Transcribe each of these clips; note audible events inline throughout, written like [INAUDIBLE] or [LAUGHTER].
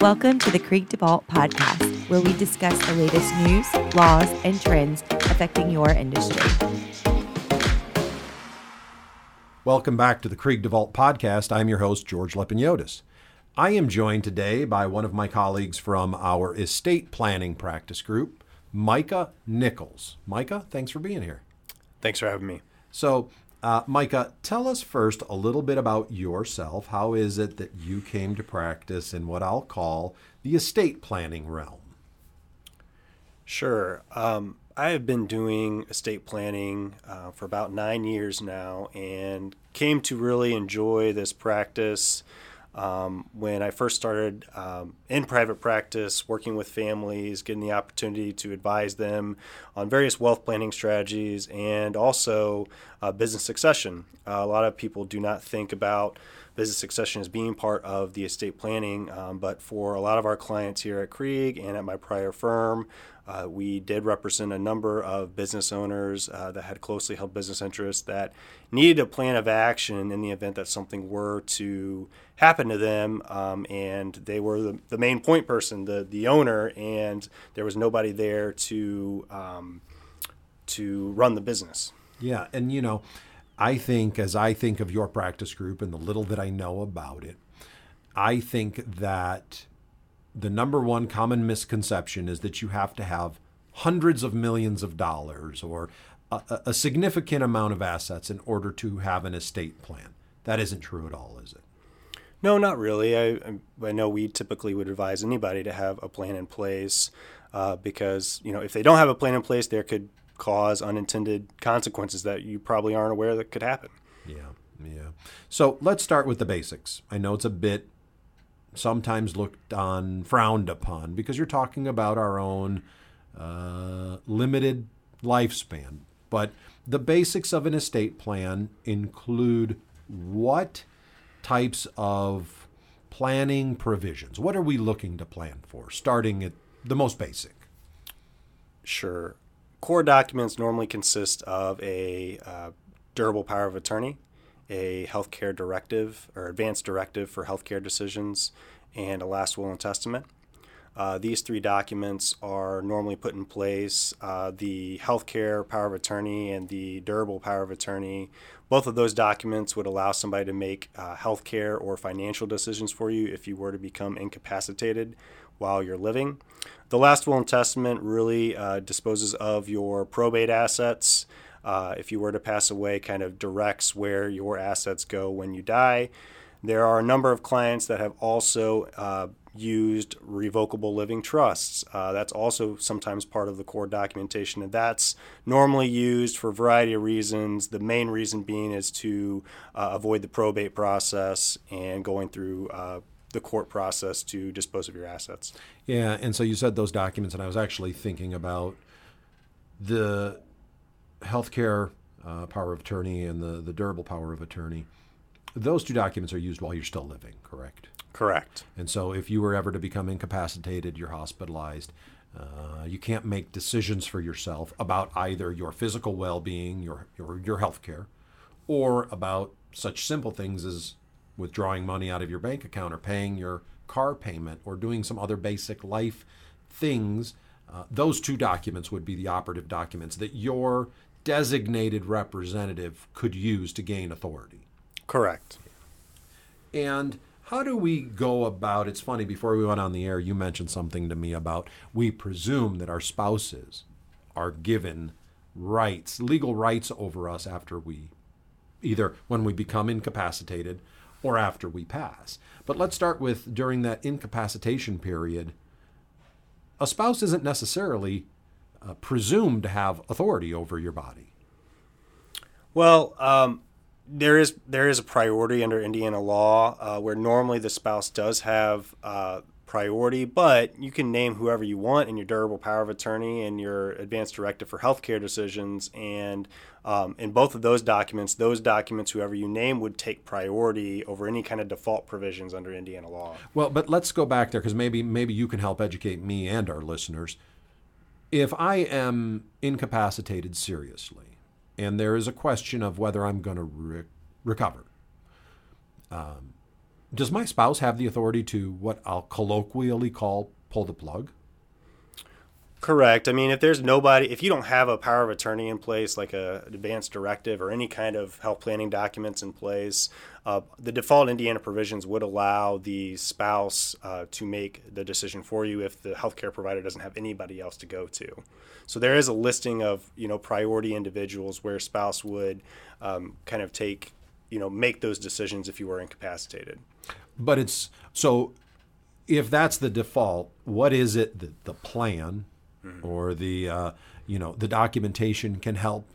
Welcome to the Krieg DeVault podcast, where we discuss the latest news, laws, and trends affecting your industry. Welcome back to the Krieg DeVault podcast. I'm your host, George Lepiniotis. I am joined today by one of my colleagues from our estate planning practice group, Micah Nichols. Micah, thanks for being here. Thanks for having me. So, uh, Micah, tell us first a little bit about yourself. How is it that you came to practice in what I'll call the estate planning realm? Sure. Um, I have been doing estate planning uh, for about nine years now and came to really enjoy this practice um, when I first started um, in private practice, working with families, getting the opportunity to advise them on various wealth planning strategies and also uh, business succession. Uh, a lot of people do not think about business succession as being part of the estate planning, um, but for a lot of our clients here at Krieg and at my prior firm, uh, we did represent a number of business owners uh, that had closely held business interests that needed a plan of action in the event that something were to happen to them. Um, and they were the, the, main point person, the, the owner, and there was nobody there to, um, to run the business. Yeah. And, you know, I think, as I think of your practice group and the little that I know about it, I think that the number one common misconception is that you have to have hundreds of millions of dollars or a, a, significant amount of assets in order to have an estate plan. That isn't true at all, is it? No, not really. I, I know we typically would advise anybody to have a plan in place uh, because you know if they don't have a plan in place, there could cause unintended consequences that you probably aren't aware that could happen. Yeah, yeah. So let's start with the basics. I know it's a bit sometimes looked on, frowned upon, because you're talking about our own uh, limited lifespan. But the basics of an estate plan include what types of planning provisions? What are we looking to plan for, starting at the most basic? Sure. Core documents normally consist of a uh, durable power of attorney, a healthcare directive or advance directive for healthcare decisions, and a last will and testament. Uh, these three documents are normally put in place. Uh, the healthcare power of attorney and the durable power of attorney, both of those documents would allow somebody to make uh, healthcare or financial decisions for you if you were to become incapacitated while you're living. The last will and testament really uh, disposes of your probate assets uh, if you were to pass away, kind of directs where your assets go when you die. There are a number of clients that have also uh, used revocable living trusts. Uh, that's also sometimes part of the core documentation, and that's normally used for a variety of reasons. The main reason being is to uh, avoid the probate process and going through uh, the court process to dispose of your assets. Yeah, and so you said those documents, and I was actually thinking about the healthcare uh, power of attorney and the, the durable power of attorney, those two documents are used while you're still living, correct? Correct. And so if you were ever to become incapacitated, you're hospitalized, uh, you can't make decisions for yourself about either your physical well being, your, your, your health care, or about such simple things as withdrawing money out of your bank account or paying your car payment or doing some other basic life things. Uh, those two documents would be the operative documents that your designated representative could use to gain authority. Correct. And how do we go about it's funny before we went on the air you mentioned something to me about we presume that our spouses are given rights legal rights over us after we either when we become incapacitated or after we pass but let's start with during that incapacitation period a spouse isn't necessarily uh, presumed to have authority over your body? Well, um, there is there is a priority under Indiana law uh, where normally the spouse does have uh, priority, but you can name whoever you want in your durable power of attorney and your advance directive for healthcare decisions. And um, in both of those documents, those documents, whoever you name, would take priority over any kind of default provisions under Indiana law. Well, but let's go back there because maybe maybe you can help educate me and our listeners if I am incapacitated seriously, and there is a question of whether I'm going to re- recover, um, does my spouse have the authority to what I'll colloquially call pull the plug? Correct. I mean, if there's nobody, if you don't have a power of attorney in place, like a advanced directive or any kind of health planning documents in place, uh, the default Indiana provisions would allow the spouse uh, to make the decision for you if the healthcare provider doesn't have anybody else to go to. So there is a listing of you know priority individuals where spouse would um, kind of take you know make those decisions if you were incapacitated. But it's so if that's the default, what is it that the plan mm-hmm. or the uh, you know the documentation can help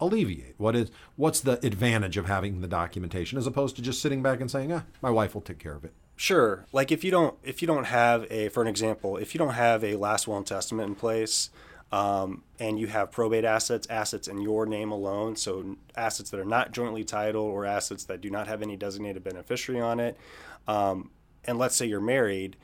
alleviate? What is what's the advantage of having the documentation as opposed to just sitting back and saying, "Ah, my wife will take care of it." Sure. Like if you don't if you don't have a for an example, if you don't have a last will and testament in place, um, and you have probate assets, assets in your name alone, so assets that are not jointly titled or assets that do not have any designated beneficiary on it, um, and let's say you're married,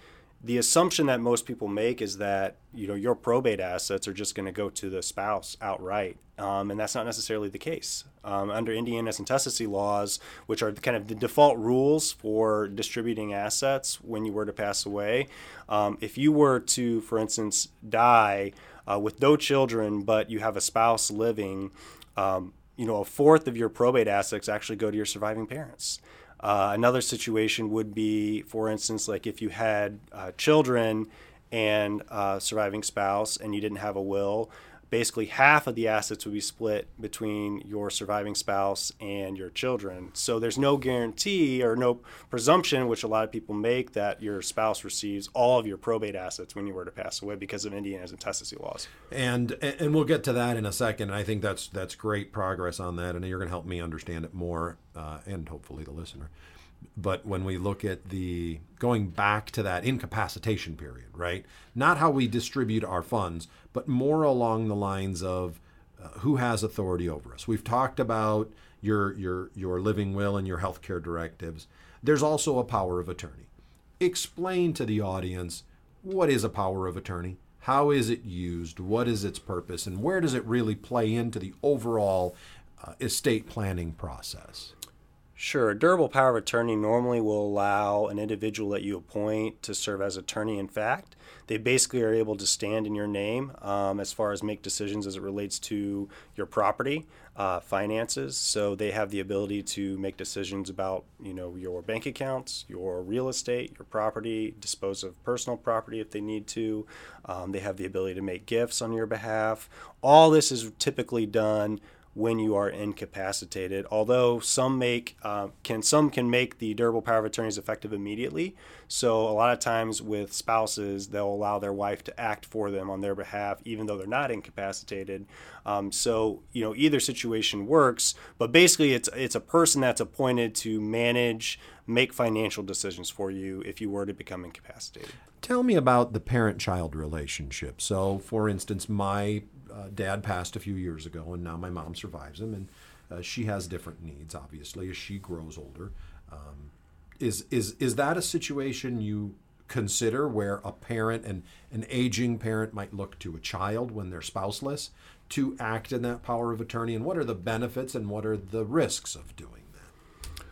the assumption that most people make is that you know your probate assets are just going to go to the spouse outright, um, and that's not necessarily the case. Um, under Indiana's intestacy laws, which are kind of the default rules for distributing assets when you were to pass away, um, if you were to, for instance, die uh, with no children, but you have a spouse living, um, you know, a fourth of your probate assets actually go to your surviving parents. Uh, another situation would be, for instance, like if you had uh, children and a surviving spouse and you didn't have a will, basically half of the assets would be split between your surviving spouse and your children. So there's no guarantee or no presumption, which a lot of people make, that your spouse receives all of your probate assets when you were to pass away because of Indiana's intestacy laws. And and we'll get to that in a second. I think that's that's great progress on that, and you're going to help me understand it more, uh, and hopefully the listener but when we look at the going back to that incapacitation period, right? Not how we distribute our funds, but more along the lines of uh, who has authority over us. We've talked about your your your living will and your healthcare directives. There's also a power of attorney. Explain to the audience what is a power of attorney? How is it used? What is its purpose? And where does it really play into the overall uh, estate planning process? Sure. A durable power of attorney normally will allow an individual that you appoint to serve as attorney in fact. They basically are able to stand in your name um, as far as make decisions as it relates to your property, uh, finances. So they have the ability to make decisions about, you know, your bank accounts, your real estate, your property, dispose of personal property if they need to. Um, they have the ability to make gifts on your behalf. All this is typically done when you are incapacitated. Although some make uh, can some can make the durable power of attorneys effective immediately. So a lot of times with spouses, they'll allow their wife to act for them on their behalf, even though they're not incapacitated. Um, so you know either situation works, but basically it's it's a person that's appointed to manage, make financial decisions for you if you were to become incapacitated. Tell me about the parent-child relationship. So, for instance, my uh, dad passed a few years ago, and now my mom survives him, and uh, she has different needs, obviously, as she grows older. Um, is is is that a situation you consider where a parent and an aging parent might look to a child when they're spouseless to act in that power of attorney, and what are the benefits and what are the risks of doing that?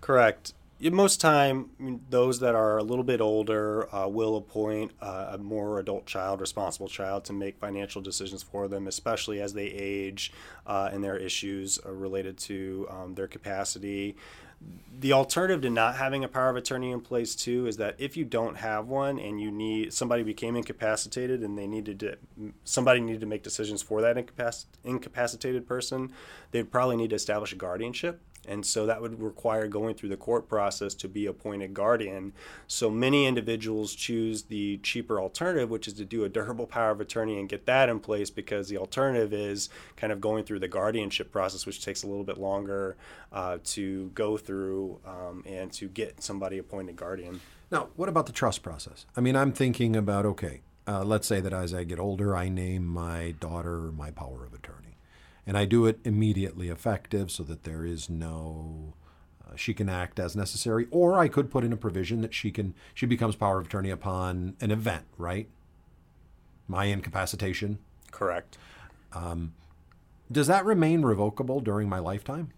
Correct most time those that are a little bit older uh, will appoint uh, a more adult child responsible child to make financial decisions for them especially as they age uh, and their issues related to um, their capacity. The alternative to not having a power of attorney in place too is that if you don't have one and you need somebody became incapacitated and they needed to somebody needed to make decisions for that incapac- incapacitated person they'd probably need to establish a guardianship and so that would require going through the court process to be appointed guardian. So many individuals choose the cheaper alternative, which is to do a durable power of attorney and get that in place because the alternative is kind of going through the guardianship process, which takes a little bit longer uh, to go through um, and to get somebody appointed guardian. Now, what about the trust process? I mean, I'm thinking about okay, uh, let's say that as I get older, I name my daughter my power of attorney and I do it immediately effective so that there is no uh, she can act as necessary or I could put in a provision that she can she becomes power of attorney upon an event right my incapacitation correct um, does that remain revocable during my lifetime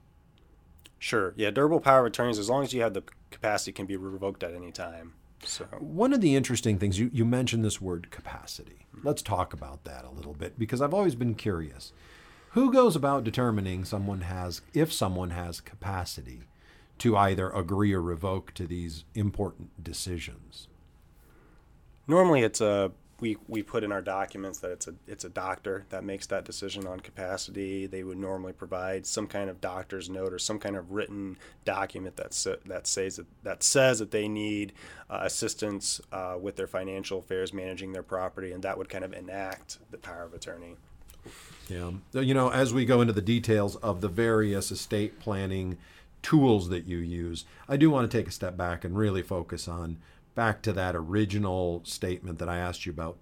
Sure. Yeah, durable power of attorneys, as long as you have the capacity, can be revoked at any time. So One of the interesting things, you, you mentioned this word capacity. Let's talk about that a little bit because I've always been curious. Who goes about determining someone has, if someone has capacity to either agree or revoke to these important decisions? normally it's a we, we put in our documents that it's a it's a doctor that makes that decision on capacity. They would normally provide some kind of doctor's note or some kind of written document that sa- that says that, that says that they need uh, assistance uh, with their financial affairs, managing their property, and that would kind of enact the power of attorney. Yeah. You know, as we go into the details of the various estate planning tools that you use, I do want to take a step back and really focus on back to that original statement that I asked you about.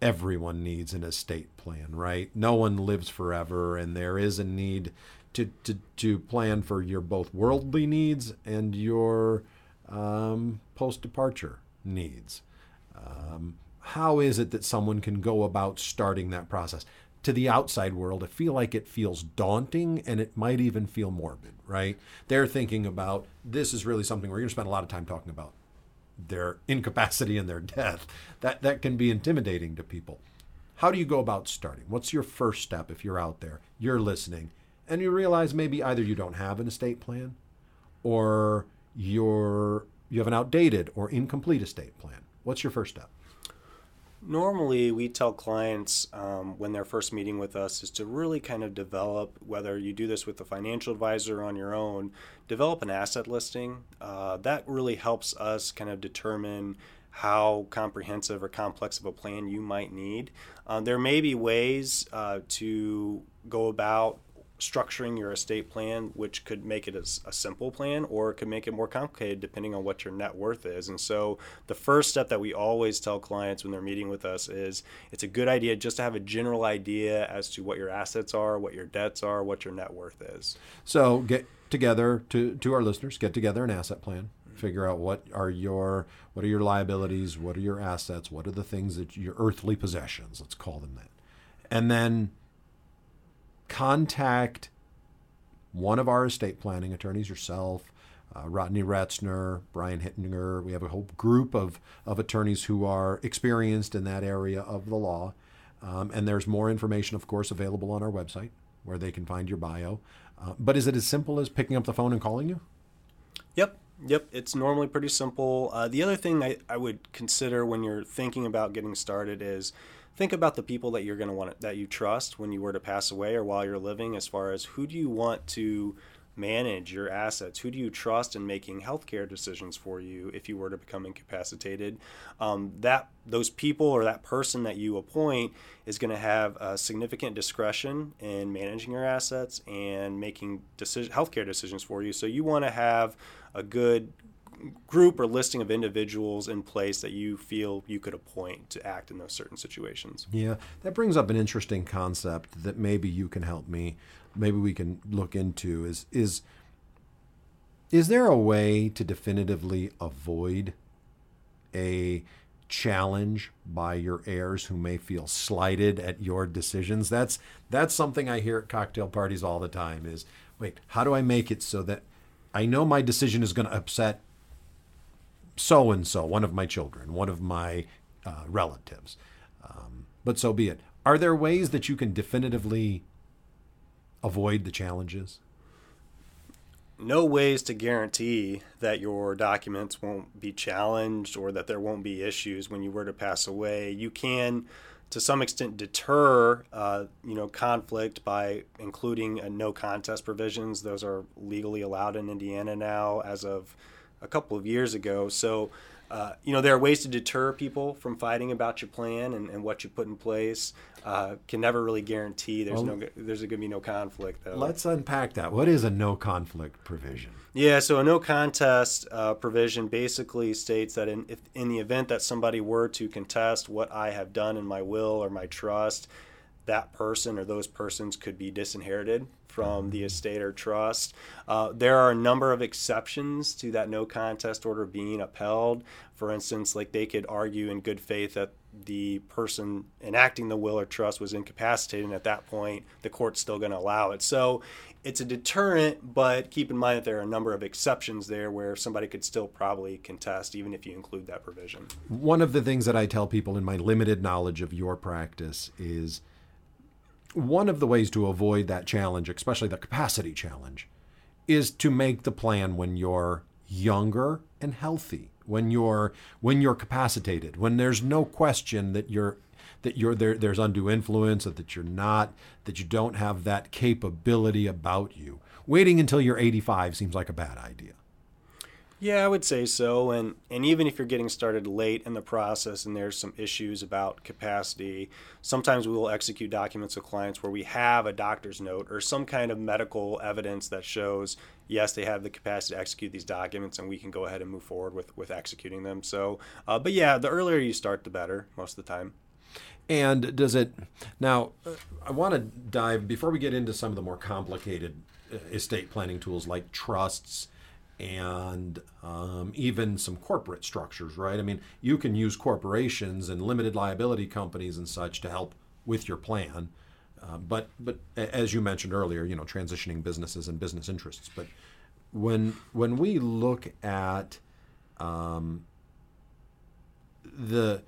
Everyone needs an estate plan, right? No one lives forever, and there is a need to, to, to plan for your both worldly needs and your um, post departure needs. Um, how is it that someone can go about starting that process? To the outside world, I feel like it feels daunting and it might even feel morbid, right? They're thinking about this is really something we're going to spend a lot of time talking about their [LAUGHS] incapacity and their death. That that can be intimidating to people. How do you go about starting? What's your first step if you're out there, you're listening, and you realize maybe either you don't have an estate plan or you're you have an outdated or incomplete estate plan. What's your first step? Normally, we tell clients um, when they're first meeting with us is to really kind of develop, whether you do this with a financial advisor on your own, develop an asset listing. Uh, that really helps us kind of determine how comprehensive or complex of a plan you might need. Uh, there may be ways uh, to go about structuring your estate plan, which could make it a, a, simple plan or it could make it more complicated depending on what your net worth is. And so, the first step that we always tell clients when they're meeting with us is it's a good idea just to have a general idea as to what your assets are, what your debts are, what your net worth is. So, get together to, to our listeners, get together an asset plan. Figure out what are your what are your liabilities, what are your assets, what are the things that your earthly possessions, let's call them that. And then contact one of our estate planning attorneys, yourself, uh, Rodney Retzner, Brian Hittinger. We have a whole group of, of attorneys who are experienced in that area of the law. Um, and there's more information, of course, available on our website where they can find your bio. Uh, but is it as simple as picking up the phone and calling you? Yep. Yep, it's normally pretty simple. Uh, the other thing I, I would consider when you're thinking about getting started is think about the people that you're going to want that you trust when you were to pass away or while you're living as far as who do you want to manage your assets? Who do you trust in making healthcare decisions for you if you were to become incapacitated? Um, that those people or that person that you appoint is going to have a significant discretion in managing your assets and making decision, healthcare decisions for you. So you want to have a good group or listing of individuals in place that you feel you could appoint to act in those certain situations. Yeah, that brings up an interesting concept that maybe you can help me, maybe we can look into is is is there a way to definitively avoid a challenge by your heirs who may feel slighted at your decisions? That's that's something I hear at cocktail parties all the time is wait, how do I make it so that I know my decision is going to upset so and so, one of my children, one of my uh, relatives. Um, but so be it. Are there ways that you can definitively avoid the challenges? No ways to guarantee that your documents won't be challenged or that there won't be issues when you were to pass away. You can, to some extent, deter, uh, you know, conflict by including no contest provisions. Those are legally allowed in Indiana now as of a couple of years ago. So, uh, you know, there are ways to deter people from fighting about your plan and, and what you put in place. Uh, can never really guarantee there's well, no there's going to be no conflict. Though. Let's unpack that. What is a no conflict provision? Yeah, so a no contest uh, provision basically states that in if, in the event that somebody were to contest what I have done in my will or my trust, that person or those persons could be disinherited from the estate or trust. Uh, there are a number of exceptions to that no contest order being upheld. For instance, like they could argue in good faith that the person enacting the will or trust was incapacitated, and at that point, the court's still going to allow it. So it's a deterrent, but keep in mind that there are a number of exceptions there where somebody could still probably contest, even if you include that provision. One of the things that I tell people in my limited knowledge of your practice is one of the ways to avoid that challenge, especially the capacity challenge, is to make the plan when you're younger and healthy, when you're when you're capacitated, when there's no question that you're that you're there there's undue influence, or that you're not, that you don't have that capability about you. Waiting until you're 85 seems like a bad idea. Yeah, I would say so. And and even if you're getting started late in the process and there's some issues about capacity, sometimes we will execute documents with clients where we have a doctor's note or some kind of medical evidence that shows yes, they have the capacity to execute these documents, and we can go ahead and move forward with with executing them. So, uh, but yeah, the earlier you start, the better most of the time. And does it now? I want to dive before we get into some of the more complicated uh, estate planning tools like trusts and um, even some corporate structures, right? I mean, you can use corporations and limited liability companies and such to help with your plan. Uh, but but as you mentioned earlier, you know, transitioning businesses and business interests. But when when we look at um, the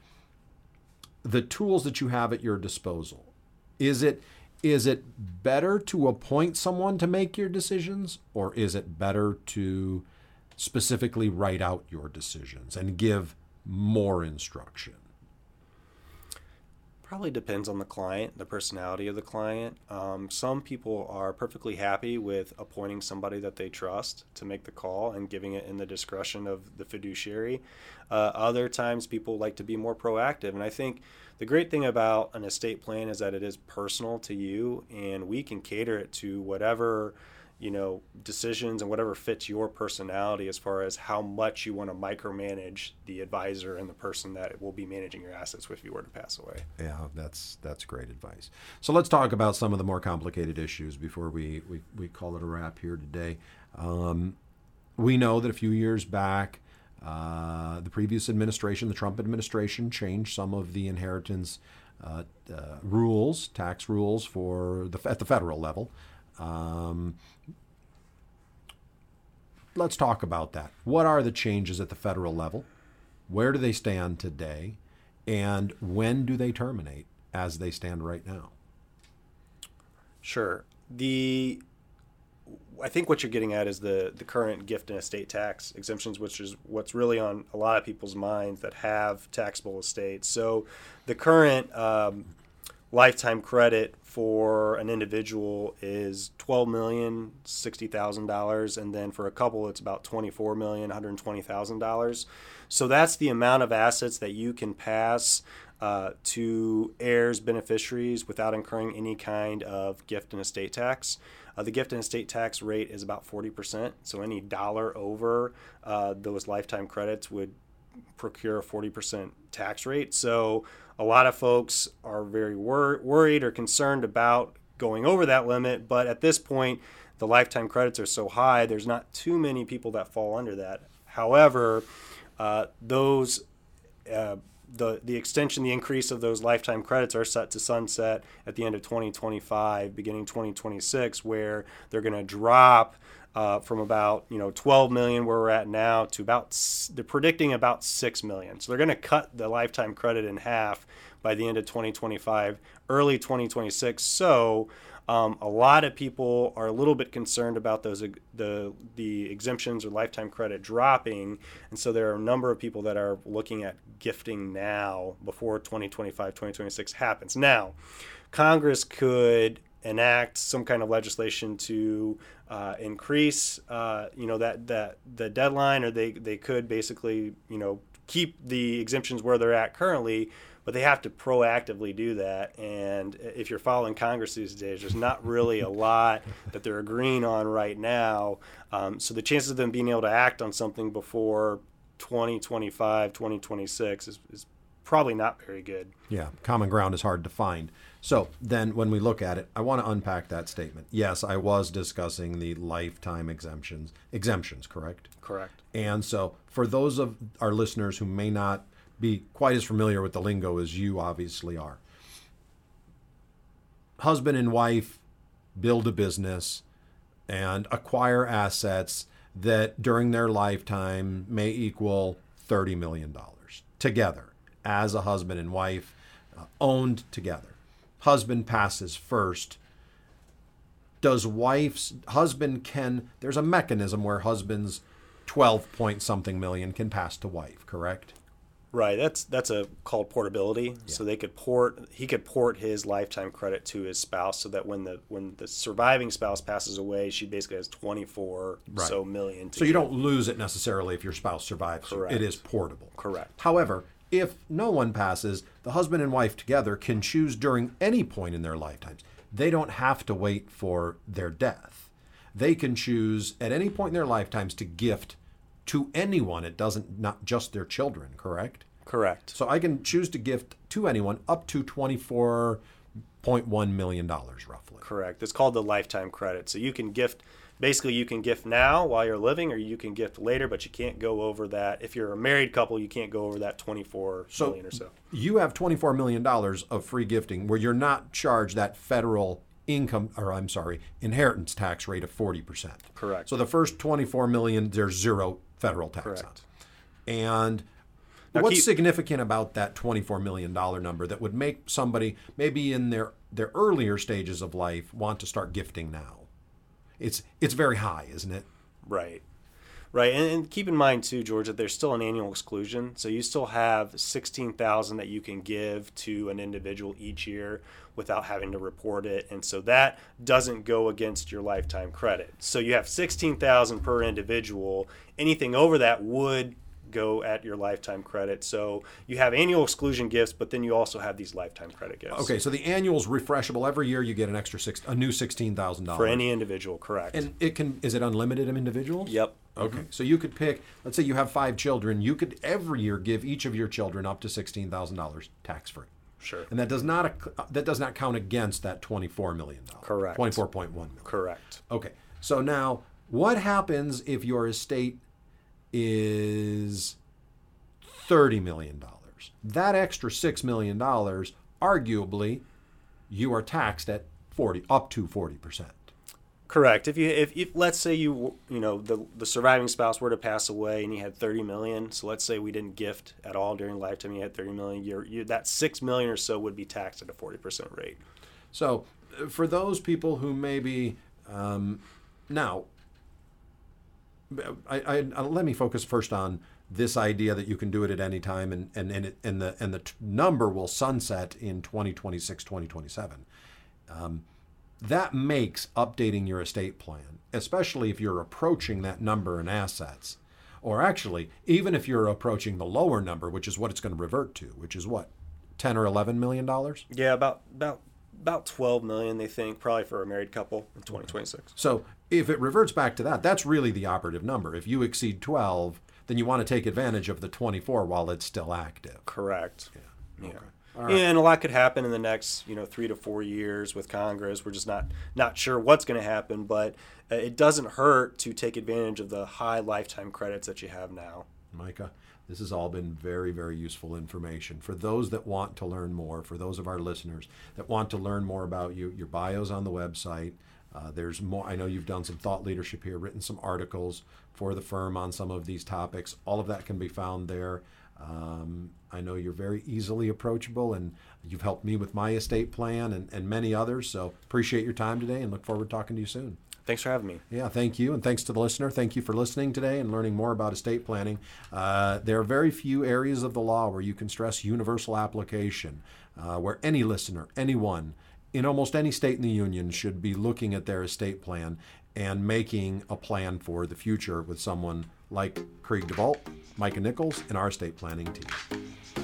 the tools that you have at your disposal, is it is it better to appoint someone to make your decisions or is it better to specifically write out your decisions and give more instruction probably depends on the client the personality of the client. Um, some people are perfectly happy with appointing somebody that they trust to make the call and giving it in the discretion of the fiduciary. Uh, other times people like to be more proactive and i think the great thing about an estate plan is that it is personal to you and we can cater it to whatever you know decisions and whatever fits your personality as far as how much you want to micromanage the advisor and the person that will be managing your assets if you were to pass away. Yeah that's that's great advice. So let's talk about some of the more complicated issues before we we, we call it a wrap here today. Um, we know that a few years back uh, the previous administration, the Trump administration, changed some of the inheritance uh, uh, rules, tax rules for the at the federal level. Um, let's talk about that. What are the changes at the federal level? Where do they stand today? And when do they terminate as they stand right now? Sure. The I think what you're getting at is the the current gift and estate tax exemptions, which is what's really on a lot of people's minds that have taxable estates. So, the current um, lifetime credit for an individual is twelve million sixty thousand dollars, and then for a couple, it's about twenty four million one hundred twenty thousand dollars. So that's the amount of assets that you can pass uh, to heirs, beneficiaries without incurring any kind of gift and estate tax. Uh, the gift and estate tax rate is about 40%. So any dollar over uh, those lifetime credits would procure a 40% tax rate. So a lot of folks are very wor- worried or concerned about going over that limit. But at this point, the lifetime credits are so high, there's not too many people that fall under that. However, uh, those uh, the the extension, the increase of those lifetime credits are set to sunset at the end of 2025, beginning 2026, where they're going to drop uh, from about you know 12 million where we're at now to about they're predicting about 6 million. So they're going to cut the lifetime credit in half by the end of 2025, early 2026. So um, a lot of people are a little bit concerned about those the the exemptions or lifetime credit dropping, and so there are a number of people that are looking at gifting now before 2025 2026 happens. Now, Congress could enact some kind of legislation to uh, increase uh, you know that that the deadline, or they they could basically you know keep the exemptions where they're at currently but they have to proactively do that. And if you're following Congress these days, there's not really a lot that they're agreeing on right now. Um, so the chances of them being able to act on something before 2025, 2026 is, is probably not very good. Yeah, common ground is hard to find. So then, when we look at it, I want to unpack that statement. Yes, I was discussing the lifetime exemptions. Exemptions, correct? Correct. And so, for those of our listeners who may not be quite as familiar with the lingo as you obviously are, husband and wife build a business and acquire assets that during their lifetime may equal $30 million together as a husband and wife, uh, owned together. Husband passes first. Does wife's husband can, there's a mechanism where husband's 12 point something million can pass to wife, correct? Right. That's that's a called portability. So they could port he could port his lifetime credit to his spouse so that when the when the surviving spouse passes away, she basically has twenty four Right. so million to So you don't lose it necessarily if your spouse survives. Correct. It is portable. Correct. However, if no one passes, the husband and wife together can choose during any point in their lifetimes. They don't have to wait for their death. They can choose at any point in their lifetimes to gift to anyone. It doesn't not just their children, correct? Correct. So I can choose to gift to anyone up to twenty-four point one million dollars, roughly. Correct. It's called the lifetime credit. So you can gift basically you can gift now while you're living or you can gift later, but you can't go over that. If you're a married couple, you can't go over that twenty four So- million or so. you have $24 million of free gifting where you're not charged that federal income or I'm sorry, inheritance tax rate of 40%. Correct. So the first 24 million there's zero federal tax on. Correct. And Now what's keep- significant about that 24 million dollar number that would make somebody maybe in their their earlier stages of life want to start gifting now? It's it's very high, isn't it? Right. Right. And, and keep in mind too, George, that there's still an annual exclusion. So you still have sixteen thousand that you can give to an individual each year without having to report it. And so that doesn't go against your lifetime credit. So you have sixteen thousand per individual. Anything over that would go at your lifetime credit. So you have annual exclusion gifts, but then you also have these lifetime credit gifts. Okay, so the annual's refreshable every year you get an extra six a new $16,000. For any individual, correct. And it can is it unlimited in individuals? yep. Okay. Mm-hmm. So you could pick let's say you have 5 children, you could every year give each of your children up to $16,000 tax free. Sure. And that does not that does not count against that 24 million dollars. Correct. 24.1 million. Correct. Okay. So now what happens if your estate is 30 million dollars? That extra 6 million dollars arguably you are taxed at 40 up to 40%. Correct. If you if, if let's say you you know the the surviving spouse were to pass away and you had 30 million, so let's say we didn't gift at all during lifetime, you had 30 million, you're, you that 6 million or so would be taxed at a 40% rate. So, uh, for those people who maybe um, now, I, I, let me focus first on this idea that you can do it at any time, and and and, it, and the and the t- number will sunset in 2026, 2027. Um, that makes updating your estate plan, especially if you're approaching that number in assets, or actually even if you're approaching the lower number, which is what it's going to revert to, which is what, 10 or 11 million dollars. Yeah, about about about 12 million they think probably for a married couple in 2026. So if it reverts back to that, that's really the operative number. If you exceed 12, then you want to take advantage of the 24 while it's still active. Correct. Yeah. All right. And a lot could happen in the next, you know, three to four years with Congress. We're just not not sure what's going to happen, but uh, it doesn't hurt to take advantage of the high lifetime credits that you have now. Micah, this has all been very, very useful information. For those that want to learn more, for those of our listeners that want to learn more about you, your bio's on the website. Uh, there's more. I know you've done some thought leadership here, written some articles for the firm on some of these topics. All of that can be found there. Um, I know you're very easily approachable, and you've helped me with my estate plan and, and many others. So appreciate your time today, and look forward to talking to you soon. Thanks for having me. Yeah, thank you. And thanks to the listener. Thank you for listening today and learning more about estate planning. Uh, there are very few areas of the law where you can stress universal application, uh, where any listener, anyone, in almost any state in the union should be looking at their estate plan and making a plan for the future with someone like Krieg DeVault, Micah Nichols, and our estate planning team.